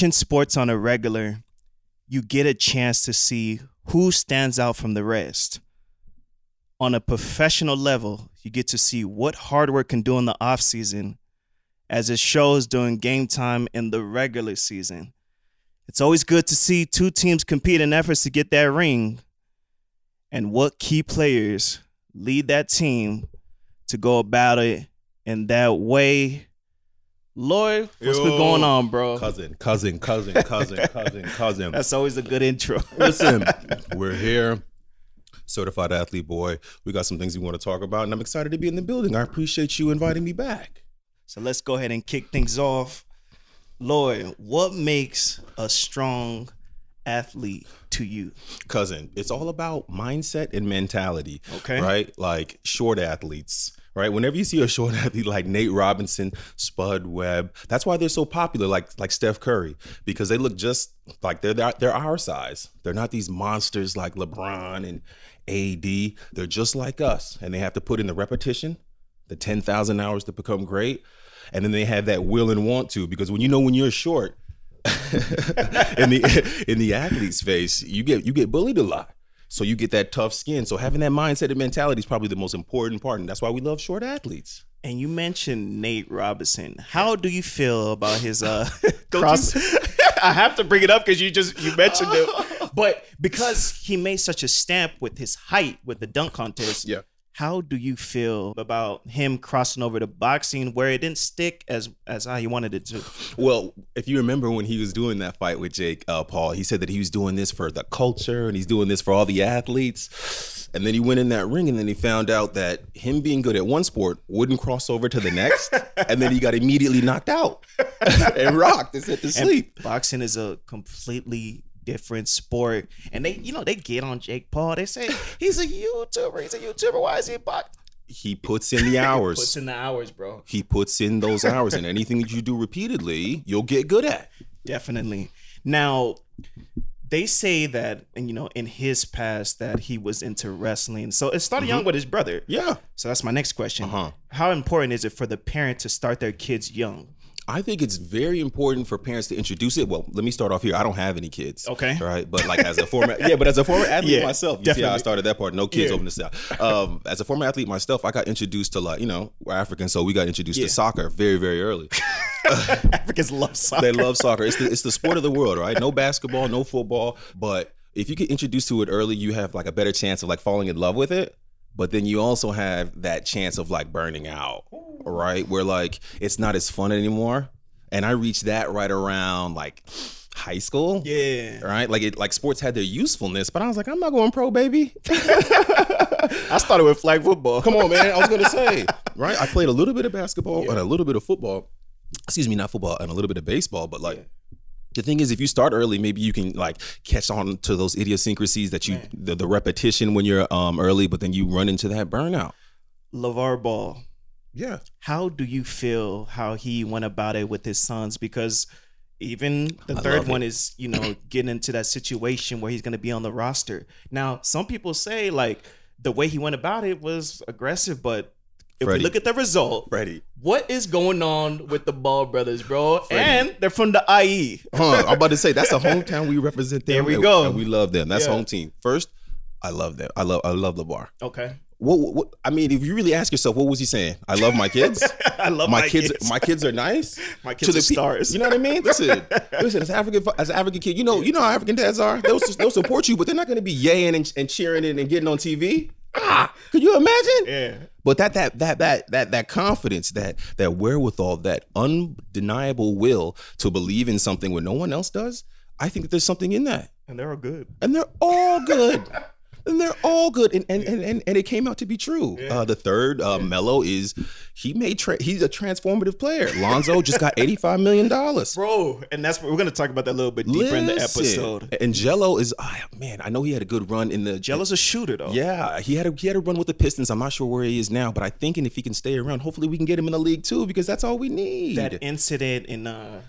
watching sports on a regular, you get a chance to see who stands out from the rest. On a professional level, you get to see what hard work can do in the offseason as it shows during game time in the regular season. It's always good to see two teams compete in efforts to get that ring and what key players lead that team to go about it in that way. Lloyd, what's been going on, bro? Cousin, cousin, cousin, cousin, cousin, cousin. That's always a good intro. Listen, we're here. Certified athlete boy. We got some things we want to talk about, and I'm excited to be in the building. I appreciate you inviting me back. So let's go ahead and kick things off. Lloyd, what makes a strong athlete to you? Cousin, it's all about mindset and mentality. Okay. Right? Like short athletes. Right. Whenever you see a short athlete like Nate Robinson, Spud Webb, that's why they're so popular, like like Steph Curry, because they look just like they're they're, our size. They're not these monsters like LeBron and AD. They're just like us, and they have to put in the repetition, the ten thousand hours to become great, and then they have that will and want to. Because when you know when you're short, in the in the athlete's face, you get you get bullied a lot. So you get that tough skin. So having that mindset and mentality is probably the most important part, and that's why we love short athletes. And you mentioned Nate Robinson. How do you feel about his uh cross? I have to bring it up because you just you mentioned it. But because he made such a stamp with his height with the dunk contest, Yeah. How do you feel about him crossing over to boxing where it didn't stick as as how he wanted it to? Well, if you remember when he was doing that fight with Jake uh, Paul, he said that he was doing this for the culture and he's doing this for all the athletes. And then he went in that ring and then he found out that him being good at one sport wouldn't cross over to the next. and then he got immediately knocked out and rocked and sent to And sleep. boxing is a completely different sport. And they, you know, they get on Jake Paul. They say he's a YouTuber. He's a YouTuber. Why is he box? He puts in the hours. Puts in the hours, bro. he puts in those hours and anything that you do repeatedly you'll get good at Definitely. Now, they say that, and you know, in his past, that he was into wrestling. So it started young with his brother. yeah So that's my next question. Uh-huh. How important is it for the parent to start their kids young? I think it's very important for parents to introduce it well let me start off here i don't have any kids Okay. right but like as a former yeah but as a former athlete Yeah, myself you see how i started that part no kids Yeah. open this out um as a former athlete myself i got introduced to like you know we're african so we got introduced Yeah. to soccer very very early Africans love soccer. they love soccer. It's the it's the sport of the world, right? No basketball, no football, but if you get introduced to it early, you have like a better chance of like falling in love with it. But then you also have that chance of like burning out, right? Where like it's not as fun anymore. And I reached that right around like high school. Yeah. Right? Like it like sports had their usefulness, but I was like, I'm not going pro, baby. I started with flag football. Come on, man. I was gonna say, right? I played a little bit of basketball and a little bit of football. Excuse me, not football and a little bit of baseball, but like the thing is, if you start early, maybe you can like catch on to those idiosyncrasies that you the, the repetition when you're um early, but then you run into that burnout. LeVar Ball. Yeah. How do you feel how he went about it with his sons? Because even the I third one it. is, you know, getting into that situation where he's going to be on the roster. Now, some people say like the way he went about it was aggressive, but if Freddie. we look at the result, Ready. what is going on with the Ball brothers, bro? And they're from the IE. Huh, I'm about to say that's the hometown we represent them. There we and- go. and we love them. That's Yeah. home team. First, I love them. I love I love LeVar. Okay. What, what, I mean, if you really ask yourself, what was he saying? I love my kids. I love my, kids, my kids are nice. My To kids are the pe- stars. You know what I mean? Listen, listen. As African, as an African kid, you know, you know how African dads are. They'll they'll support you, but they're not going to be yaying and, and cheering and, and getting on TV. Ah, could you imagine? Yeah. But that that that that that that confidence, that that wherewithal, that undeniable will to believe in something when no one else does, I think that there's something in that, And they're all good. and they're all good. And they're all good, and and and, and, and it came out to be true. Uh, the third, uh, Melo, is he made tra- he's a transformative player. Lonzo just got eighty five million dollars. Bro, and that's what we're gonna talk about that a little bit deeper in the episode. And Gelo is, ah, man, I know he had a good run in the Gelo's a shooter though. Yeah, he had a he had a run with the Pistons. I'm not sure where he is now, but I think and if he can stay around, hopefully we can get him in the league too, because that's all we need. That incident in uh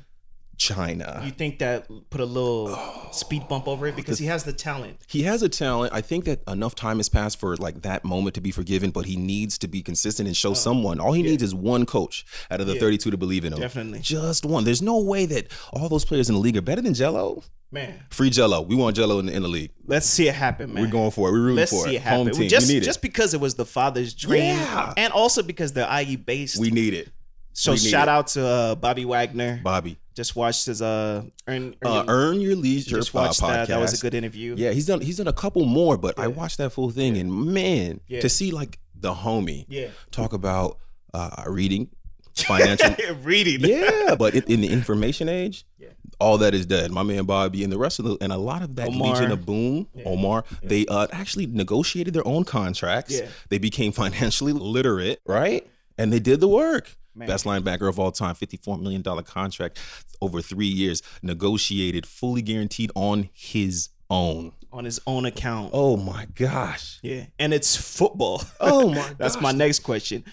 China. You think that put a little oh. speed bump over it because he has the talent. He has a talent. I think that enough time has passed for like that moment to be forgiven, but he needs to be consistent and show oh. someone. All he needs is one coach out of the 32 to believe in him. Definitely. Just one. There's no way that all those players in the league are better than Gelo. Man, Free Gelo. We want Gelo in the, in the league. let's see it happen, man. We're going for it. We're rooting Let's for see it. it happen. Home team. Just, we need just because it was the father's dream, Yeah. and also because they're IE based. We need it. So we shout out to uh, Bobby Wagner. Bobby. Just watched his uh, earn, earn, Uh, Earn Your Leisure just uh, watched that. That was a good interview. Yeah, he's done he's done a couple more, but I watched that full thing and man, Yeah. to see like the homie Yeah. talk about uh, reading, financial reading. yeah, but in, in the information age, Yeah. all that is dead. My man Bobby and the rest of the and a lot of that Omar. Legion of Boom, Omar, they uh, actually negotiated their own contracts. Yeah. They became financially literate, right? And they did the work. Man. Best linebacker of all time, fifty-four million dollar contract over three years, negotiated, fully guaranteed on his own. on his own account. Oh my gosh! Yeah, and it's football. Oh my That's gosh. my next question.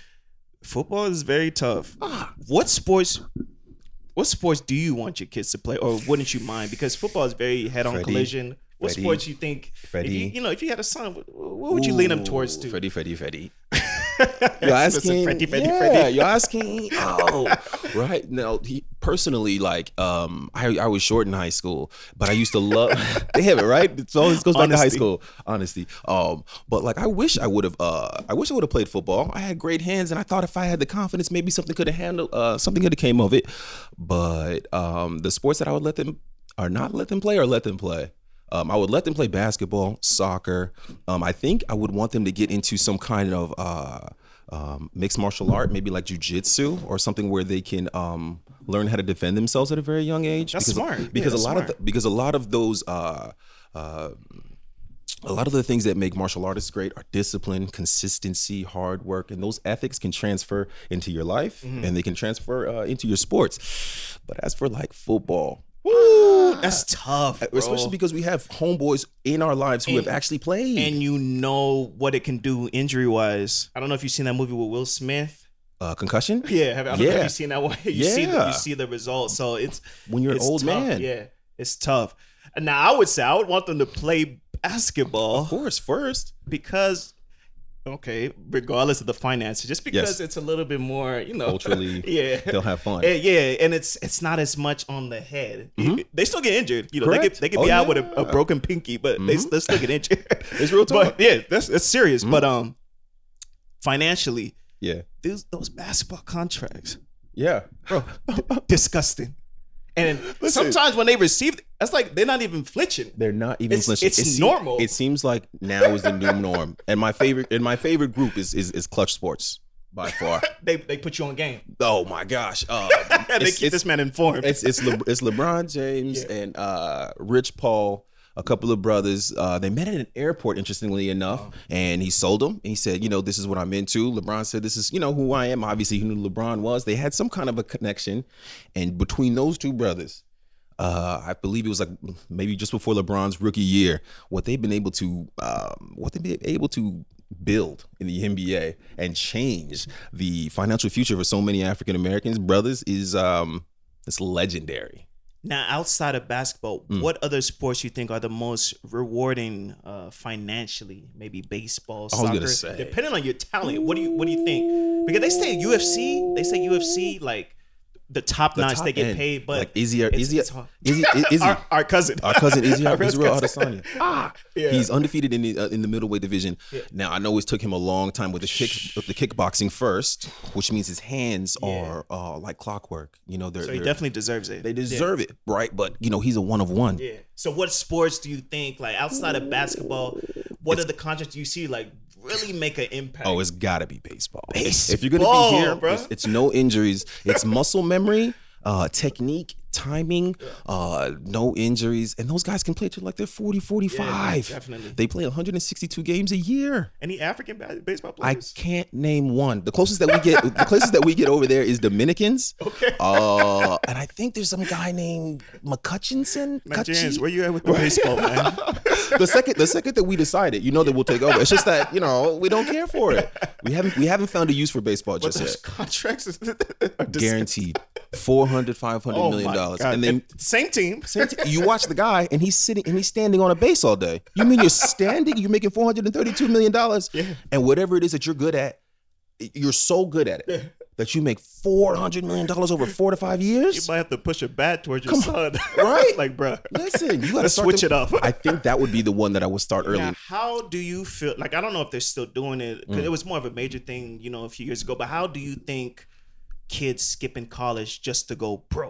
Football is very tough. Ah. What sports? What sports do you want your kids to play, or wouldn't you mind? Because football is very head-on Freddie. collision. What Freddie. sports you think? If Freddie. you, you know, if you had a son, what, what would you lean him towards? To Freddie, Freddie, Freddie. You're asking, Freddie, Freddie, yeah, Freddie. you're asking. Oh, right. Now, he, personally, like, um, I, I was short in high school, but I used to love. they have it right. It's always goes back to high school. Honesty. Um, but like, I wish I would have. Uh, I wish I would have played football. I had great hands, and I thought if I had the confidence, maybe something could have handled. Uh, something could have came of it. But um, the sports that I would let them, or not let them play, or let them play. Um, I would let them play basketball, soccer. Um, I think I would want them to get into some kind of uh, um, mixed martial art, maybe like jujitsu or something where they can um, learn how to defend themselves at a very young age. That's because, smart. Because that's a lot of the, because a lot of those. Uh, uh, a lot of the things that make martial artists great are discipline, consistency, hard work, and those ethics can transfer into your life Mm-hmm. and they can transfer uh, into your sports. But as for like football, Ooh, that's tough, bro. especially because we have homeboys in our lives who have actually played. and you know what it can do injury wise. I don't know if you've seen that movie with Will Smith. uh, concussion? Yeah, have, I don't know if Yeah. you've seen that one. You see, the, Yeah. you see the results. So it's When you're an old tough. man. Yeah, it's tough. Now I would say I would want them to play basketball Of course, first. because okay, regardless of the finances, just because Yes. it's a little bit more, you know, Culturally, yeah. they'll have fun. Eh, yeah, and it's it's not as much on the head. They still get injured. You know, they Mm-hmm. Could they could Oh, be out with a. Mm-hmm. a broken pinky, but they, they still get injured. It's real talk. But yeah, that's that's serious. Mm-hmm. But um, financially, Yeah. those those basketball contracts, Yeah. bro, disgusting. And Listen. sometimes when they receive, that's like they're not even flinching. They're not even It's- flinching. it's normal. It seems like now is the new norm. And my favorite and my favorite group is is, is Clutch Sports by far. They they put you on game. oh my gosh. Uh, they keep this man informed. it's it's Le, it's LeBron James Yeah. and uh, Rich Paul, a couple of brothers. Uh, they met at an airport, interestingly enough, Oh. and he sold them. He said, "You know, this is what I'm into." LeBron said, "This is you know who I am." Obviously, he knew LeBron was. They had some kind of a connection, and between those two brothers. Uh, I believe it was like maybe just before LeBron's rookie year. What they've been able to, um, what they've been able to build in the NBA and change the financial future for so many African Americans brothers is um, it's legendary. Now, outside of basketball, Mm. what other sports you think are the most rewarding uh, financially? Maybe baseball, soccer. Depending on your talent, what do you what do you think? Because they say UFC, they say UFC like the top The notch. top they get end, paid, but like Izzy, it's- Izzy, it's. Izzy, Izzy, our, our cousin, our cousin Izzy, Our Israel cousin. Adesanya. Ah, Yeah. he's undefeated in the uh, in the middleweight division. Yeah. Now I know it took him a long time with the kick with the kickboxing first, which means his hands Yeah. are uh, like clockwork. You know, they're, So he they're- definitely deserves it. they deserve it, right? But you know, he's a one of one. Yeah. So what sports do you think, like outside of basketball, what are the contracts you see like really make an impact? Oh, it's got to be baseball. Baseball, If you're gonna be here, bro. It's, it's no injuries. It's muscle memory, uh, technique, timing, uh, no injuries, and those guys can play till like they're 40, 45. definitely. They play 162 games a year. Any African ba- baseball I can't name one. The closest that we get, the closest that we get over there is Dominicans. Okay. Uh, and I think there's some guy named McCutchinson. Cutchy? where you at with the baseball, man? the second the second that we decided, you know that we'll take over. It's just that you know we don't care for it. We haven't we haven't found a use for baseball But just those yet. contracts are Guaranteed. 400 500 Oh million dollars and then same team. same you watch the guy and he's sitting and he's standing on a base all day you mean you're standing you're making 432 million dollars Yeah. and whatever it is that you're good at you're so good at it that you make 400 million dollars over four to five years. You might have to push it back towards your Come son, right? like, bro. listen you gotta switch to- it up. i think that would be the one that i would start early Now, how do you feel? Like, I don't know if they're still doing it. 'cause Mm. It was more of a major thing, you know, a few years ago. But how do you think kids skipping college just to go pro?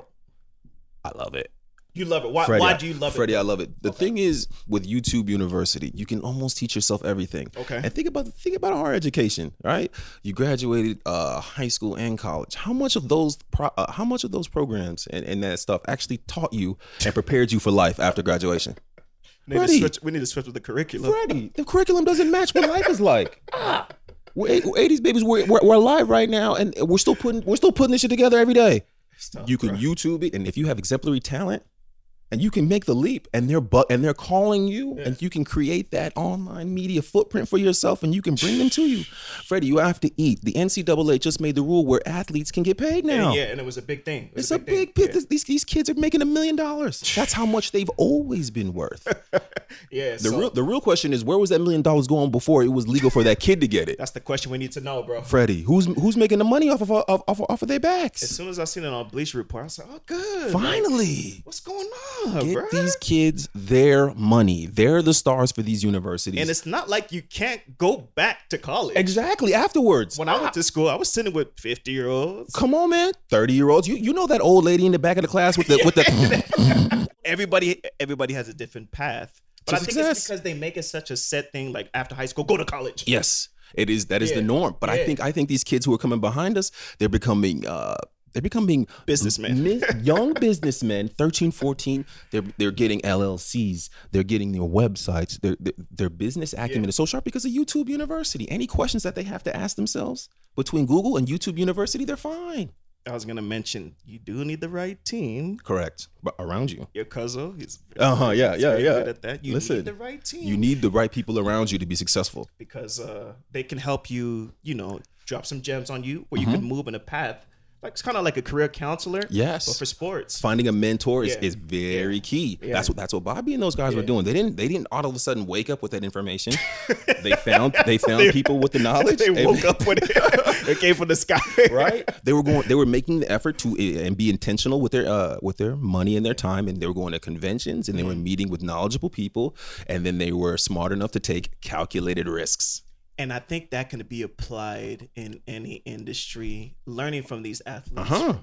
I love it You love it. Why? Freddie, why do you love Freddie, it? I love it. The thing is, with YouTube University, you can almost teach yourself everything. Okay. And think about think about our education, right? You graduated uh, high school and college. How much of those pro- uh, how much of those programs and, and that stuff actually taught you and prepared you for life after graduation? We need, to Freddie. switch, we need to switch with the curriculum. Freddie, the curriculum doesn't match what life is like. We're, we're 80s babies, we're, we're, we're alive right now, and we're still putting we're still putting this shit together every day. Tough, You can bro. YouTube it, and if you have exemplary talent, and you can make the leap, and they're but and they're calling you, and you can create that online media footprint for yourself, and you can bring them to you. Freddie, you have to eat. The NCAA just made the rule where athletes can get paid now. And yeah, and it was a big thing. It It's a big, thing. big these these kids are making a million dollars. That's how much they've always been worth. Yeah, The so real the real question is where was that million dollars going before it was legal for that kid to get it? that's the question we need to know, bro. Freddie, who's who's making the money off of off, off, off of their backs? As soon as I seen it on Bleacher Report, I said like, "Oh, good. Finally. what's going on, Get bro?" these kids their money. They're the stars for these universities. and it's not like you can't go back to college. exactly afterwards. When I went to school, I was sitting with fifty year olds. Come on, man. 30 year olds. You you know that old lady in the back of the class with the with the Everybody, everybody has a different path. But I think success. it's because they make it such a set thing. Like after high school, go to college. Yes. It is that is Yeah. the norm. But I think I think these kids who are coming behind us, they're becoming uh they're becoming Businessmen. mi- young businessmen 13 14 they're they're getting llcs they're getting their websites their their, their business acumen is so sharp because of youtube university any questions that they have to ask themselves between google and youtube university they're fine I was gonna mention you do need the right team. correct but around you Your cousin, he's Uh-huh, yeah, he's yeah, yeah. good at that. You Listen, need the right team. you need the right people around you to be successful because uh, they can help you, you know, drop some gems on you where you can move in a path. Like it's kind of like a career counselor. Yes. But for sports. finding a mentor is, Yeah. is very key. Yeah. That's what that's what Bobby and those guys were doing. They didn't they didn't all of a sudden wake up with that information. they found they found people with the knowledge. They woke up with it. it came from the sky. right? They were going. They were making the effort to uh, and be intentional with their uh, with their money and their time, and they were going to conventions and they were Mm-hmm. meeting with knowledgeable people, and then they were smart enough to take calculated risks. And I think that can be applied in any industry, learning from these athletes. Uh-huh.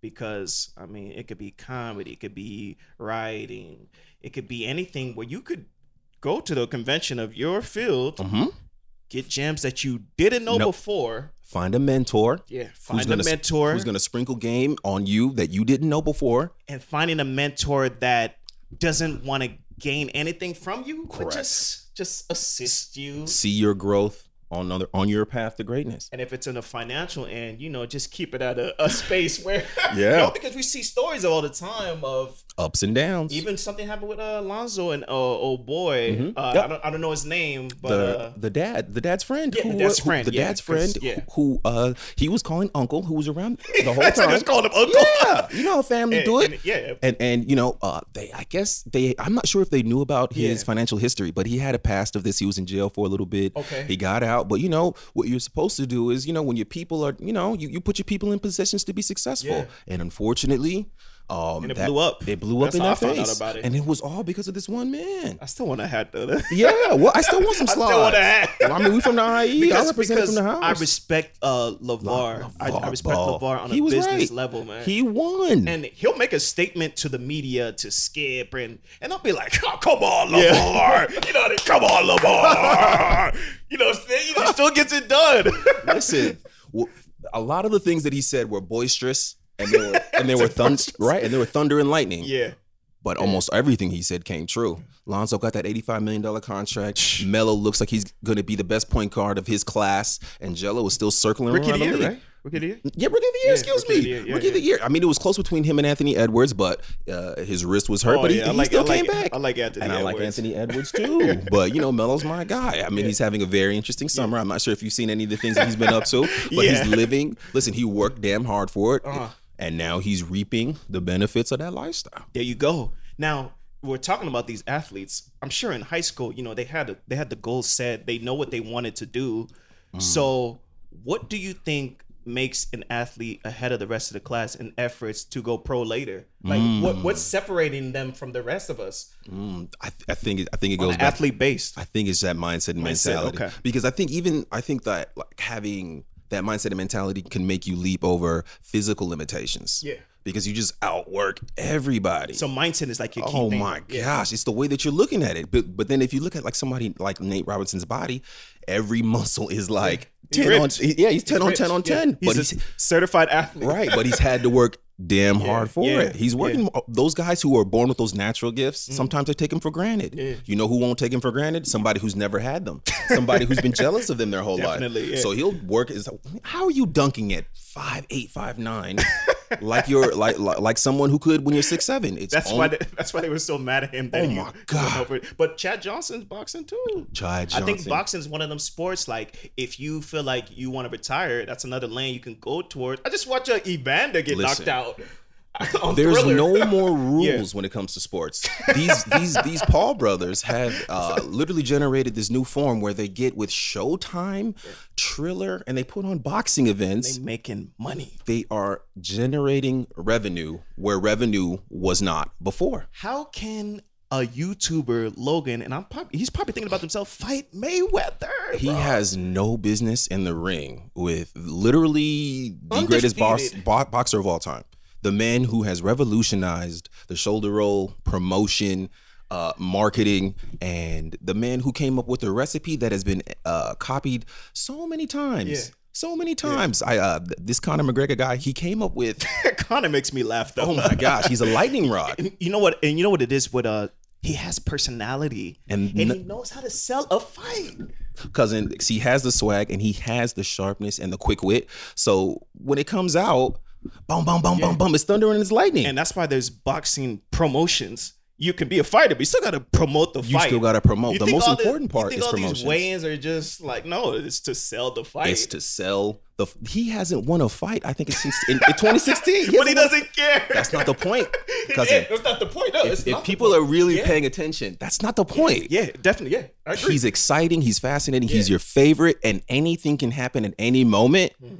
Because I mean, it could be comedy, it could be writing, it could be anything where you could go to the convention of your field, Mhm. get gems that you didn't know No. before. Find a mentor. Yeah, who's find a gonna- mentor Who's going to sprinkle game on you that you didn't know before? and finding a mentor that doesn't want to gain anything from you, but Correct. just just assist you. See your growth on other on your path to greatness. And if it's in a financial end, you know, just keep it at a, a space where, Yeah. no, because we see stories all the time of Ups and downs. even something happened with uh, Alonzo and uh, old boy. Mhm. Uh, Yep. I don't I don't know his name, but the uh, the dad the dad's friend Yeah, who, the dad's who- friend, the yeah, dad's friend yeah. who uh he was calling uncle who was around the whole that's time just called him uncle. yeah you know how family And- do it and- yeah. and and you know uh they i guess they i'm not sure if they knew about his Yeah. financial history but he had a past of this he was in jail for a little bit Okay. he got out but you know what you're supposed to do is you know when your people are you know you, you put your people in positions to be successful and unfortunately um And it that- blew up. it blew up That's in how their I face about it. and it was all because of this one man I still want a hat though. yeah well i still want some I still want a hat. well, I mean, we from the IE. I because, represent because from the house. I respect uh LeVar. I, I LeVar respect Ball. LeVar on He a business right. level, man. he won. and he'll make a statement to the media to skip and and I'll be like, oh, come on, LeVar. You know, they- come on, LeVar. you know, know, still gets it done. Listen, a lot of the things that he said were boisterous, and they were and they were thunder, right, and they were thunder and lightning. yeah. But almost everything he said came true. Lonzo got that eighty-five million dollar contract. Melo looks like he's going to be the best point guard of his class, and Gelo is still circling Rookie of around the year, league. right? Rookie of the year? Yeah, rookie of the year. excuse rookie of the me, year, yeah, rookie of the year. I mean, it was close between him and Anthony Edwards, but uh, his wrist was hurt. Oh, but he, yeah, he like- still like- came back. I like Anthony and I like Edwards. Anthony Edwards too. but you know, Melo's my guy. I mean, he's having a very interesting summer. I'm not sure if you've seen any of the things that he's been up to, but Yeah. he's living. Listen, he worked damn hard for it. Uh-huh. And now he's reaping the benefits of that lifestyle. There you go. Now we're talking about these athletes. I'm sure in high school, you know, they had a, they had the goals set. They know what they wanted to do. Mm. So, what do you think makes an athlete ahead of the rest of the class in efforts to go pro later? Like, what what's separating them from the rest of us? Mm, I, th- I think it, I think it goes athlete based. I think it's that mindset and Mindset, mentality. okay. Because I think even I think that like having that mindset and mentality can make you leap over physical limitations. Yeah. Because you just outwork everybody. So mindset is like your key Oh thing. my Yeah. gosh, it's the way that you're looking at it. But but then if you look at like somebody like Nate Robinson's body, every muscle is like He's 10 on yeah, he's 10 on Rich. 10 on Yeah. 10. He's but a he's certified athlete. right, but he's had to work damn hard for yeah, it. He's working those guys who are born with those natural gifts, sometimes they take them for granted. Mm. Yeah. You know who won't take them for granted? Somebody who's never had them. Somebody who's been jealous of them their whole Definitely, life. yeah. So he'll work is how are you dunking at five eight, five nine? like you're like, like like someone who could when you're six seven. It's That's only- why they, that's why they were so mad at him. That Oh my God. But Chad Johnson's boxing too. Chad Johnson. I think Johnson. boxing is one of them sports. Like if you feel like you want to retire, that's another lane you can go towards. I just watched a uh, Evander get Listen. knocked out. There's Thriller. no more Yeah. rules when it comes to sports. These these these Paul brothers have uh, literally generated this new form where they get with Showtime, Triller, and they put on boxing events. They making money. They are generating revenue where revenue was not before. How can a YouTuber Logan and I'm probably he's probably thinking about himself fight Mayweather? He has no business in the ring with literally the greatest boss, bo- boxer of all time. The man who has revolutionized the shoulder roll, promotion, uh, marketing, and the man who came up with a recipe that has been uh, copied so many times. Yeah. So many times. I uh, this Conor McGregor guy, he came up with. Conor makes me laugh though. Oh my gosh, he's a lightning rod. And you know what? And you know what it is with uh he has personality And and n- he knows how to sell a fight. cousin he has the swag and he has the sharpness and the quick wit so when it comes out boom boom boom boom boom it's thunder and it's lightning And that's why there's boxing promotions. You can be a fighter, but you still got to promote the fight. you fight. still got to promote You the think most all the- important part you is think all promotion these weigh-ins are just like no, it's to sell the fight. it's to sell the he hasn't won a fight i think it's since in, in 2016 but he hasn't won- doesn't care. that's not the point Yeah, cousin that's not the point. No, it's if, not the people point. are really Yeah. paying attention that's not the point yeah, definitely, yeah, I agree. he's exciting he's fascinating he's Yeah. your favorite and anything can happen at any moment Hmm.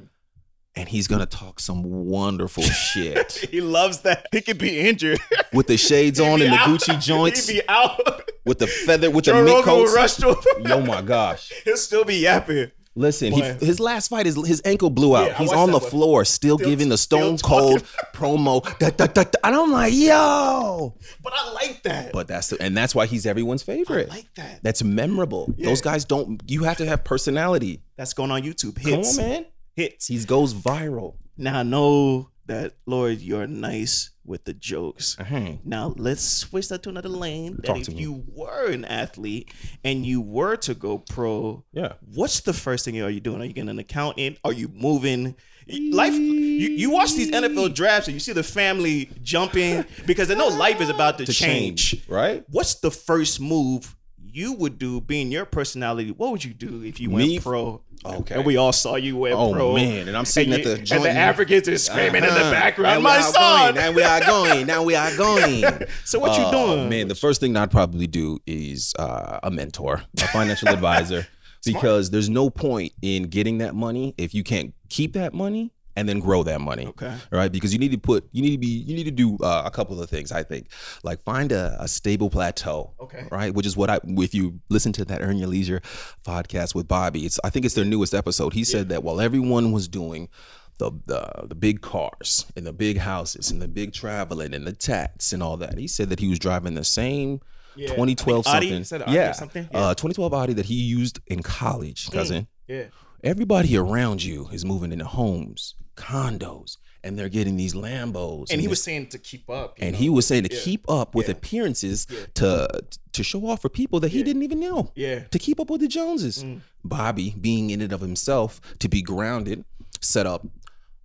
And he's gonna talk some wonderful shit he loves that. He could be injured. with the shades on and the. Gucci joints, He'd be out. with the feather, with Joe the mink coats. rush to. Oh my gosh! He'll still be yapping. Listen, he, his last fight, is his ankle blew out. Yeah, He's on the one. floor, still, Still- giving the stone cold promo. Da, da, da, da. And I'm like, yo! But I like that. But that's the, and that's why he's everyone's I favorite. like that. That's memorable. Those guys don't. You have to have personality. That's going on YouTube. Come Hits. on, man. Hits. He goes viral. Now I know that Lord, you're nice with the jokes. Uh-huh. Now let's switch that to another lane. That Talk if me. you were an athlete and you were to go pro, Yeah. what's the first thing are you doing? Are you getting an accountant? Are you moving? Life. You, you watch these NFL drafts and you see the family jumping because they know life is about to, To change. change, right? What's the first move you would do, being your personality? What would you do if you went Me? pro? Okay. And we all saw you went Oh, pro. man, and I'm sitting and at the you- joint And the Africans are screaming in the Uh-huh. background, Now my we son. Going, now we are going. Now we are going. So what you Uh, doing? Man, the first thing I'd probably do is uh, a mentor, a financial advisor, because there's no point in getting that money if you can't keep that money and then grow that money. Okay. Right. Because you need to put, you need to be, you need to do uh, a couple of things. I think, like find a, a stable plateau. Okay. Right. Which is what I, if you listen to that Earn Your Leisure podcast with Bobby, it's I think it's their newest episode. He said that while everyone was doing the, the the big cars and the big houses and the big traveling and the tats and all that. He said that he was driving the same Yeah. 2012 I think Audi? something. Audi or yeah, something? Uh, 2012 Audi that he used in college, cousin. yeah. Everybody around you is moving into homes, condos, and they're getting these Lambos. And he was saying to keep up. and know? he was saying to Yeah. keep up with Yeah. appearances Yeah. to to show off for people that he didn't even know. Yeah. To keep up with the Joneses. Mm. Bobby, being in and of himself, to be grounded, set up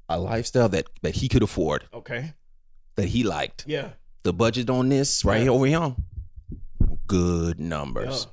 a lifestyle that that he could afford, Okay. that he liked. Yeah. The budget on this right here over here, good numbers.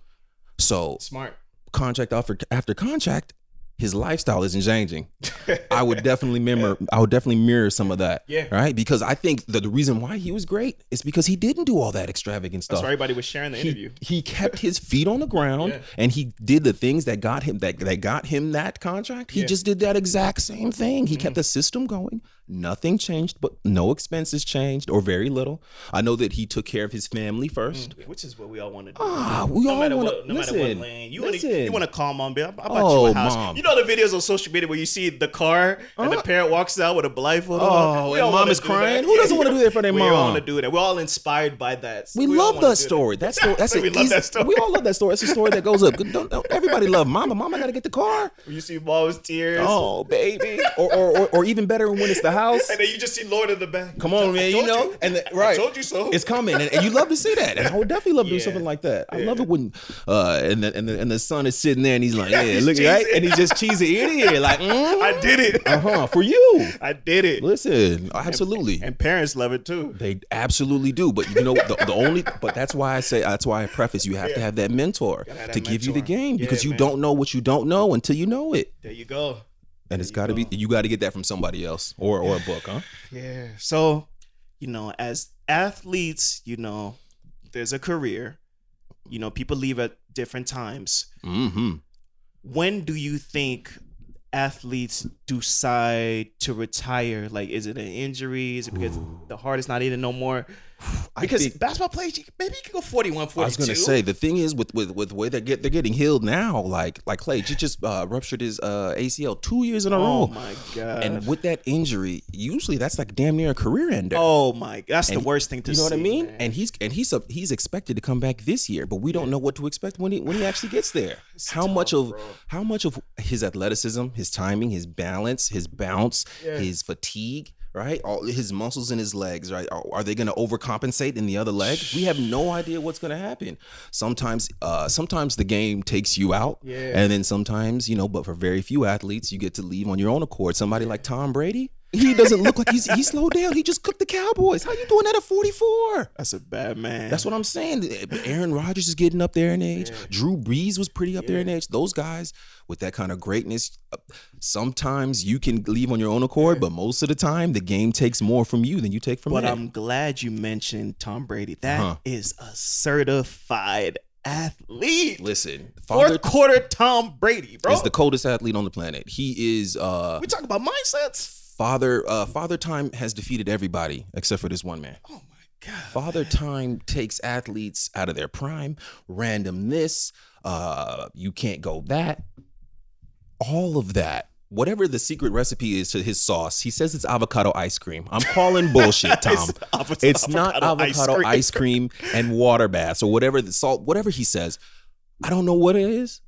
So Smart. contract after after contract, his lifestyle isn't changing. I would definitely mirror. I would definitely mirror some of that. Yeah. Right. Because I think that the reason why he was great is because he didn't do all that extravagant stuff. So everybody was sharing the interview. He, he kept his feet on the ground Yeah. and he did the things that got him that, that got him that contract. He Yeah. just did that exact same thing. He kept mm-hmm. the system going. Nothing changed, but no expenses changed or very little. I know that he took care of his family first. Which is what we all want to do. Ah, we no all wanna- what, no matter what listen, lane you want to, you want to call mom, babe. I, bought Oh, you a house. mom. You know the videos on social media where you see the car and the Uh. parent walks out with a blindfold. Oh, We and mom is crying? that. Who doesn't wanna do that for their mom? we all want to do that. We're all inspired by that. So We, all love that story. That story. That's we an love easy- that story. We all love that story. It's a story that goes up. Don't, don't, everybody love mama. Mama got to get the car. You see mom's tears. Oh, baby. Or, or, or, or even better when it's the house. And then you just see Lord in the back. Come on, man. You know, you. and the, right, I told you so. It's coming, and, and you love to see that, and I would definitely love to do something like that. I love it when, uh, and the, and the and the son is sitting there, and he's like, yeah, He's look right, and he's just cheesy ear to ear, like, I did it. uh huh, for you. I did it. Listen, absolutely. And parents love it too. They absolutely do, but you know the, the only. But that's why I say that's why I preface you have to have that mentor Gotta to that give you the mentor. game Yeah, because you man. don't know what you don't know until you know it, There you go. And it's got to be you got to get that from somebody else or or a book, huh? Yeah. So, you know, as athletes, you know, there's a career. You know, people leave at different times. Mm-hmm. When do you think athletes decide to retire? Like, is it an injury? Is it because the heart is not in it no more? I Because think- basketball players, maybe you can go 41, 42. I was gonna say the thing is with with with the way they get they're getting healed now. Like like Klay just just uh, ruptured his uh, ACL two years in a row. Oh my god. and with that injury, usually that's like damn near a career ender. oh my, god, that's And the worst thing to you know what I see, mean? man. And he's and he's a, he's expected to come back this year, but we don't know what to expect when he when he actually gets there. how much of bro. how much of his athleticism, his timing, his balance, his bounce, Yeah. his fatigue, right? All his muscles in his legs, right? Are, are they going to overcompensate in the other leg? We have no idea what's going to happen. Sometimes, uh, sometimes the game takes you out, Yeah. and then sometimes, you know, but for very few athletes, you get to leave on your own accord. Somebody like Tom Brady. He doesn't look like he's he slowed down. He just cooked the Cowboys. How you doing that at 44? that's a bad man. That's what I'm saying. Aaron Rodgers is getting up there in age. Drew Brees was pretty up there in age. Those guys with that kind of greatness, sometimes you can leave on your own accord, but most of the time the game takes more from you than you take from But. I'm glad you mentioned Tom Brady. That is Uh-huh. a certified athlete. Listen, Fourth quarter Tom Brady, bro. is the coldest athlete on the planet. He is uh we talk about mindsets. Father uh father time has defeated everybody except for this one man. Oh my god. Father Time takes athletes out of their prime, random this, uh, you can't go that, all of that. Whatever the secret recipe is to his sauce, he says it's avocado ice cream. I'm calling bullshit, Tom. It's avocado- it's not avocado ice cream. ice cream and water baths or whatever the salt, whatever he says. I don't know what it is.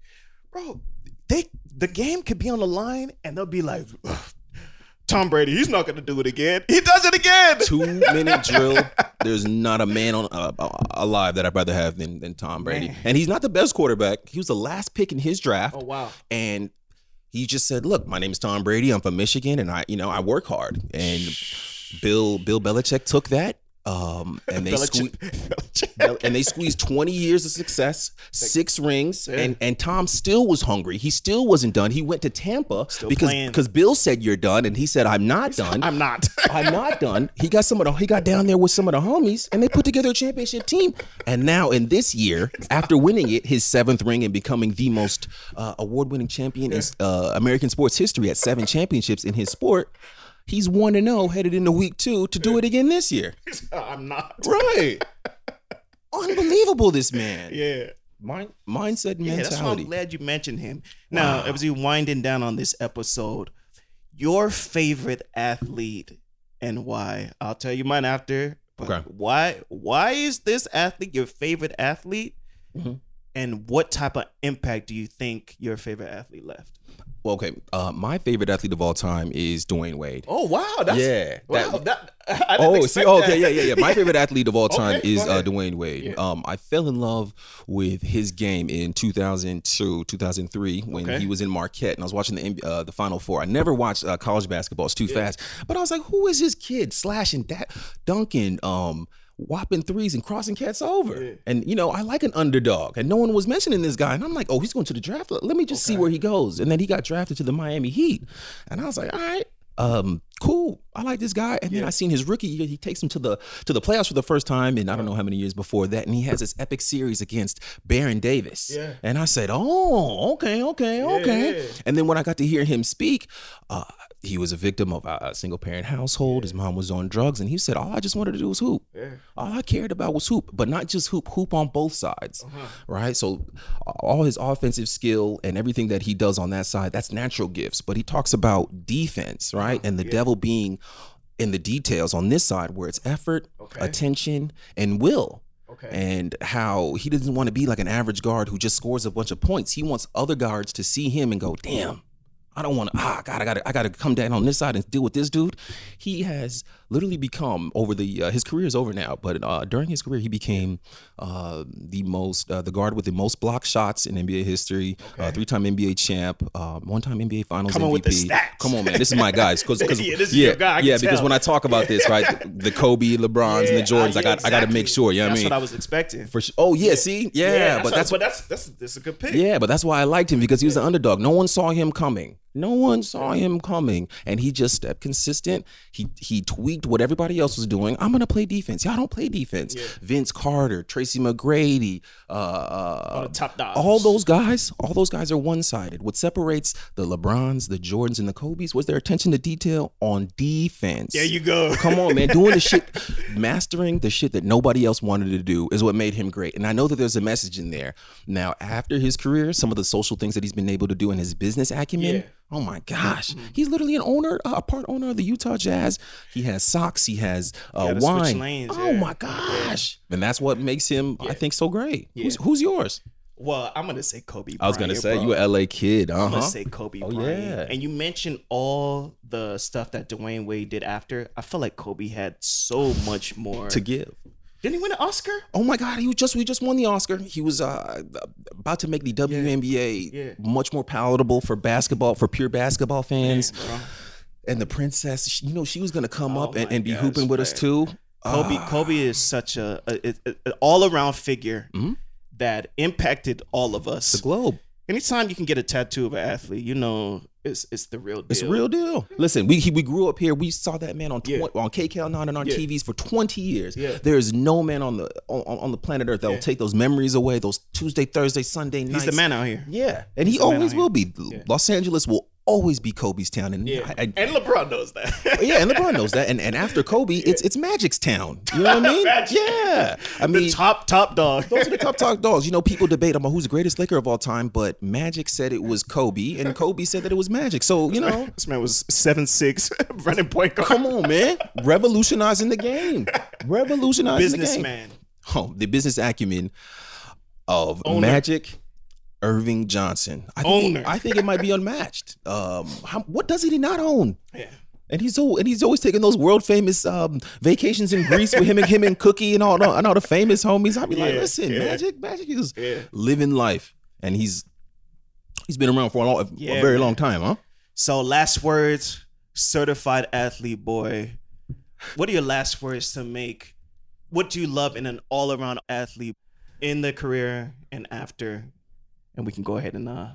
Bro, they the game could be on the line and they'll be like "Ugh, Tom Brady, he's not gonna do it again. He does it again. Two minute drill. There's not a man on uh, uh, alive that I'd rather have than, than Tom Brady, Man. and he's not the best quarterback. He was the last pick in his draft. Oh wow. and he just said, "Look, my name is Tom Brady. I'm from Michigan, and I, you know, I work hard." And Bill Bill Belichick took that, um, and they sque- and they squeezed 20 years of success, six rings, Yeah. and and Tom still was hungry. He still wasn't done. He went to Tampa because because Bill said you're done, and he said I'm not done. I'm not. I'm not done. He got some of the he got down there with some of the homies and they put together a championship team. And now in this year, after winning it, his seventh ring and becoming the most uh, award-winning champion in uh, American sports history at seven championships in his sport, he's one and zero headed into week two to do it again this year. I'm not. Right. Unbelievable, this man. Yeah. Mind, mindset and Yeah, that's why I'm mentality. glad you mentioned him. Now, as we winding down on this episode, your favorite athlete and why? I'll tell you mine after. But Okay. why why is this athlete your favorite athlete? Mhm. And what type of impact do you think your favorite athlete left? Well, okay, uh, my favorite athlete of all time is Dwyane Wade. Oh wow, that's Yeah, Wow, that- that, I didn't Oh, see, okay, that. yeah, yeah, yeah. My favorite athlete of all time Okay, is uh. Dwyane Wade. Yeah. Um, I fell in love with his game in 2002, 2003 when Okay. he was in Marquette, and I was watching the uh, the Final Four. I never watched uh, college basketball; it's too fast. But I was like, who is this kid slashing that, dunking, um, whopping threes and crossing cats over. And you know, I like an underdog, and no one was mentioning this guy. And I'm like, oh, he's going to the draft. Let me just see where he goes. And then he got drafted to the Miami Heat, and I was like, all right. Um, cool. I like this guy. And then I seen his rookie year. He takes him to the to the playoffs for the first time in I don't know how many years before that. And he has this epic series against Baron Davis. Yeah. And I said, Oh, okay, okay, okay. yeah. And then when I got to hear him speak, uh, he was a victim of a, single parent household. His mom was on drugs, and he said, "All I just wanted to do was hoop. All I cared about was hoop, but not just hoop, hoop on both sides, Uh-huh. right? So, all his offensive skill and everything that he does on that side, that's natural gifts. But he talks about defense, right, and the devil being in the details on this side, where it's effort, Okay. attention, and will." Okay. and how he doesn't want to be like an average guard who just scores a bunch of points. He wants other guards to see him and go, "Damn, I don't want to. Ah, God, I got to. I got to come down on this side and deal with this dude." He has literally become over the uh, his career is over now, but uh, during his career, he became uh, the most uh, the guard with the most block shots in NBA history. Uh, Three time NBA champ, um, one time NBA Finals Come MVP. with the stats. Come on, man, this is my guys. Because Yeah, this is yeah, your guy, yeah, because when I talk about this, right, the, the Kobe, LeBrons, and the Jordans, I got I got to make sure. You know what I That's mean? what I was expecting. For sure. Oh yeah, see, yeah, but that's but that's that's that's a good pick. yeah, but that's why I liked him because he was an underdog. No one saw him coming. No one saw him coming, and he just stepped consistent. He he tweaked what everybody else was doing. I'm gonna play defense. Y'all don't play defense. Vince Carter, Tracy McGrady, uh, uh, the top all those guys, all those guys are one sided. What separates the LeBrons, the Jordans, and the Kobe's was their attention to detail on defense. There you go. Come on, man. Doing the shit, mastering the shit that nobody else wanted to do is what made him great. And I know that there's a message in there. Now, after his career, some of the social things that he's been able to do and his business acumen. Yeah. Oh my gosh, he's literally an owner, a part owner of the Utah Jazz. He has socks, he has uh, wine. lanes, oh yeah. my gosh, and that's what makes him, I think, so great. Who's, who's yours? Well, I'm gonna say Kobe. I was gonna say bro. you a LA kid, uh I'm gonna say Kobe Oh, Bryant. yeah. And you mentioned all the stuff that Dwyane Wade did after. I feel like Kobe had so much more. To give. Didn't he win an Oscar? Oh my God! He was just we just won the Oscar. He was uh, about to make the WNBA Yeah. much more palatable for basketball for pure basketball fans. Bro. And the princess, she- you know, she was gonna come Oh up and, and be gosh, hooping with us too. Kobe Ah, Kobe is such a, a, a- a all around figure Mhm. that impacted all of us. the globe. Anytime you can get a tattoo of an athlete, you know it's it's the real deal. It's real deal. Listen, we he, we grew up here. We saw that man on tw- Yeah. on KCAL nine and on Yeah. TVs for twenty years. Yeah. There is no man on the on, on the planet Earth that will take those memories away. Those Tuesday, Thursday, Sunday nights. He's the man out here. Yeah, and he He's man always will be. Los Angeles will always be Kobe's town, and Yeah, I, I, and LeBron knows that. yeah, and LeBron knows that. And and after Kobe, it's it's Magic's town. You know what I mean? Yeah. I the mean, top top dog. those are the top talk dogs. You know, people debate about who's the greatest Laker of all time, but Magic said it was Kobe, and Kobe said that it was Magic. So you know, this man was seven six, running point guard. come on, man, revolutionizing the game, revolutionizing the game. businessman. Oh, the business acumen of Owner. Magic. Earvin Johnson. I think, Owner. I think it might be unmatched. Um, how, what does he not own? Yeah. And he's so and he's always taking those world famous um, vacations in Greece with him and him and Cookie and all the and all the famous homies. I'd be like, listen, yeah. Magic, Magic is Yeah. living life, and he's he's been around for a, long, Yeah, a very man. long time, huh? So last words, certified athlete boy. What are your last words to make? What do you love in an all around athlete in the career and after? And we can go ahead and uh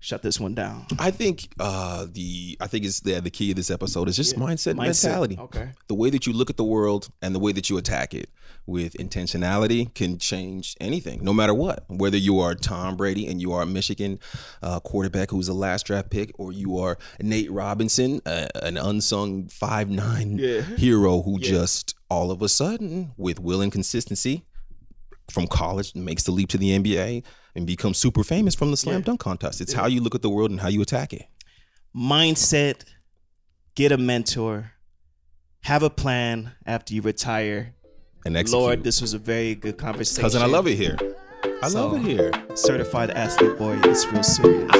shut this one down. I think uh, the I think it's the the key of this episode is just Yeah. mindset, Mindset. mentality. Okay. The way that you look at the world and the way that you attack it with intentionality can change anything, no matter what. Whether you are Tom Brady and you are a Michigan uh, quarterback who's a last draft pick, or you are Nate Robinson, uh, an unsung five nine Yeah. hero who Yeah. just all of a sudden, with will and consistency, from college makes the leap to the NBA and become super famous from the slam Yeah. dunk contest. It's how you look at the world and how you attack it. Mindset, get a mentor, have a plan after you retire. And execute. Lord, this was a very good conversation. cousin, I love it here. I love it here. Certified athlete boy, it's real serious.